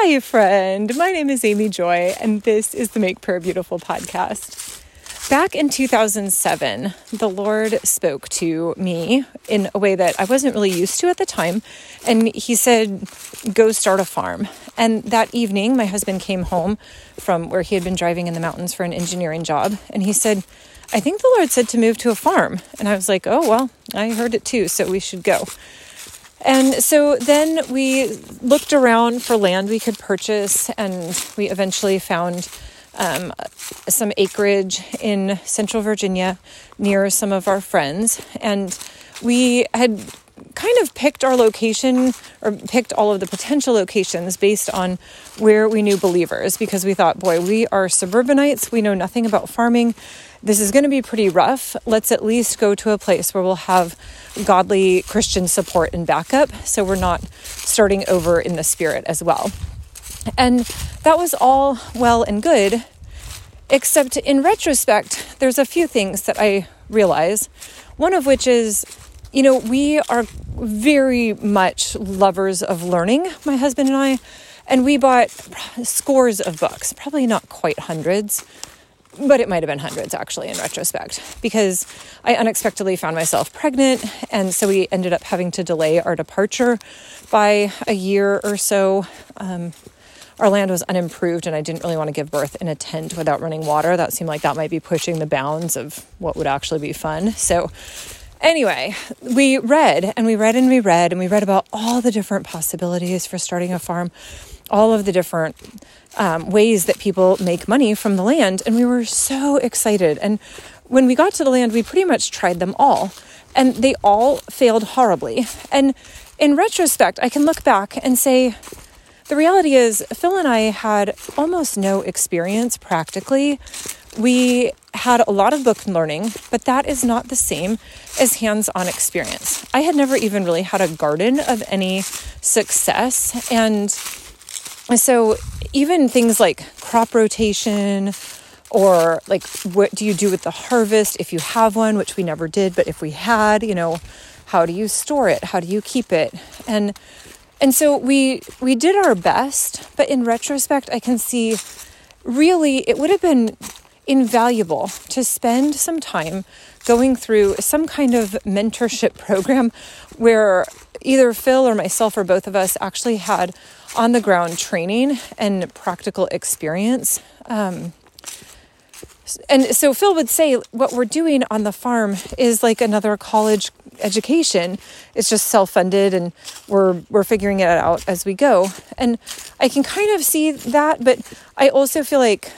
Hi, friend. My name is Amy Joy, and this is the Make Prayer Beautiful podcast. Back in 2007, the Lord spoke to me in a way that I wasn't really used to at the time. And He said, Go start a farm. And that evening, my husband came home from where he had been driving in the mountains for an engineering job. And he said, I think the Lord said to move to a farm. And I was like, Oh, well, I heard it too, so we should go. And so then we looked around for land we could purchase, and we eventually found um, some acreage in central Virginia near some of our friends. And we had kind of picked our location or picked all of the potential locations based on where we knew believers because we thought, boy, we are suburbanites. We know nothing about farming. This is going to be pretty rough. Let's at least go to a place where we'll have godly Christian support and backup so we're not starting over in the spirit as well. And that was all well and good, except in retrospect, there's a few things that I realize. One of which is, you know, we are very much lovers of learning, my husband and I, and we bought scores of books, probably not quite hundreds, but it might have been hundreds actually in retrospect because I unexpectedly found myself pregnant. And so we ended up having to delay our departure by a year or so. Um, our land was unimproved, and I didn't really want to give birth in a tent without running water. That seemed like that might be pushing the bounds of what would actually be fun. So, anyway, we read and we read and we read and we read about all the different possibilities for starting a farm, all of the different um, ways that people make money from the land. And we were so excited. And when we got to the land, we pretty much tried them all, and they all failed horribly. And in retrospect, I can look back and say, the reality is, Phil and I had almost no experience practically. We had a lot of book learning, but that is not the same as hands on experience. I had never even really had a garden of any success. And so, even things like crop rotation, or like what do you do with the harvest if you have one, which we never did, but if we had, you know, how do you store it? How do you keep it? And and so we we did our best, but in retrospect I can see really it would have been invaluable to spend some time going through some kind of mentorship program where either Phil or myself or both of us actually had on the ground training and practical experience. Um, and so Phil would say what we're doing on the farm is like another college education. It's just self-funded and we're we're figuring it out as we go. And I can kind of see that, but I also feel like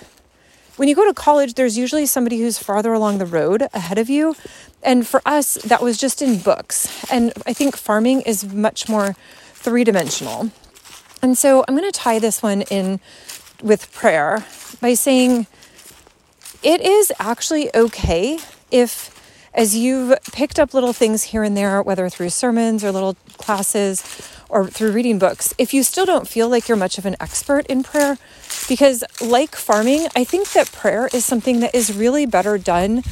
when you go to college there's usually somebody who's farther along the road ahead of you. And for us that was just in books. And I think farming is much more three-dimensional. And so I'm going to tie this one in with prayer by saying it is actually okay if, as you've picked up little things here and there, whether through sermons or little classes or through reading books, if you still don't feel like you're much of an expert in prayer, because like farming, I think that prayer is something that is really better done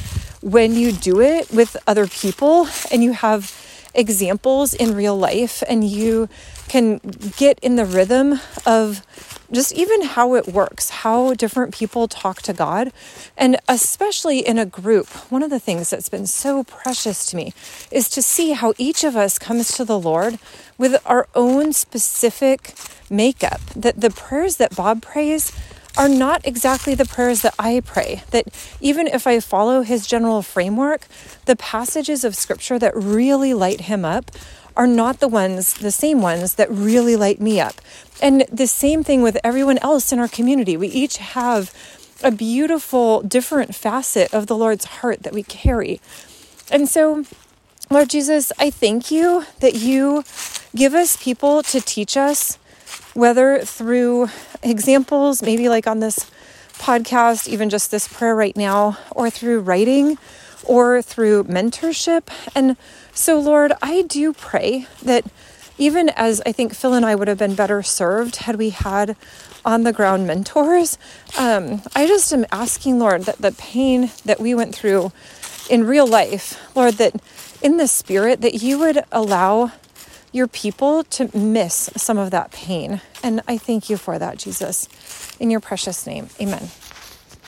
when you do it with other people and you have examples in real life and you can get in the rhythm of just even how it works, how different people talk to God. And especially in a group, one of the things that's been so precious to me is to see how each of us comes to the Lord with our own specific makeup. That the prayers that Bob prays are not exactly the prayers that I pray. That even if I follow his general framework, the passages of scripture that really light him up are not the ones, the same ones that really light me up. And the same thing with everyone else in our community. We each have a beautiful, different facet of the Lord's heart that we carry. And so, Lord Jesus, I thank you that you give us people to teach us, whether through examples, maybe like on this podcast, even just this prayer right now, or through writing, or through mentorship. And so, Lord, I do pray that even as I think Phil and I would have been better served had we had on the ground mentors, um, I just am asking, Lord, that the pain that we went through in real life, Lord, that in the spirit, that you would allow your people to miss some of that pain. And I thank you for that, Jesus. In your precious name, amen.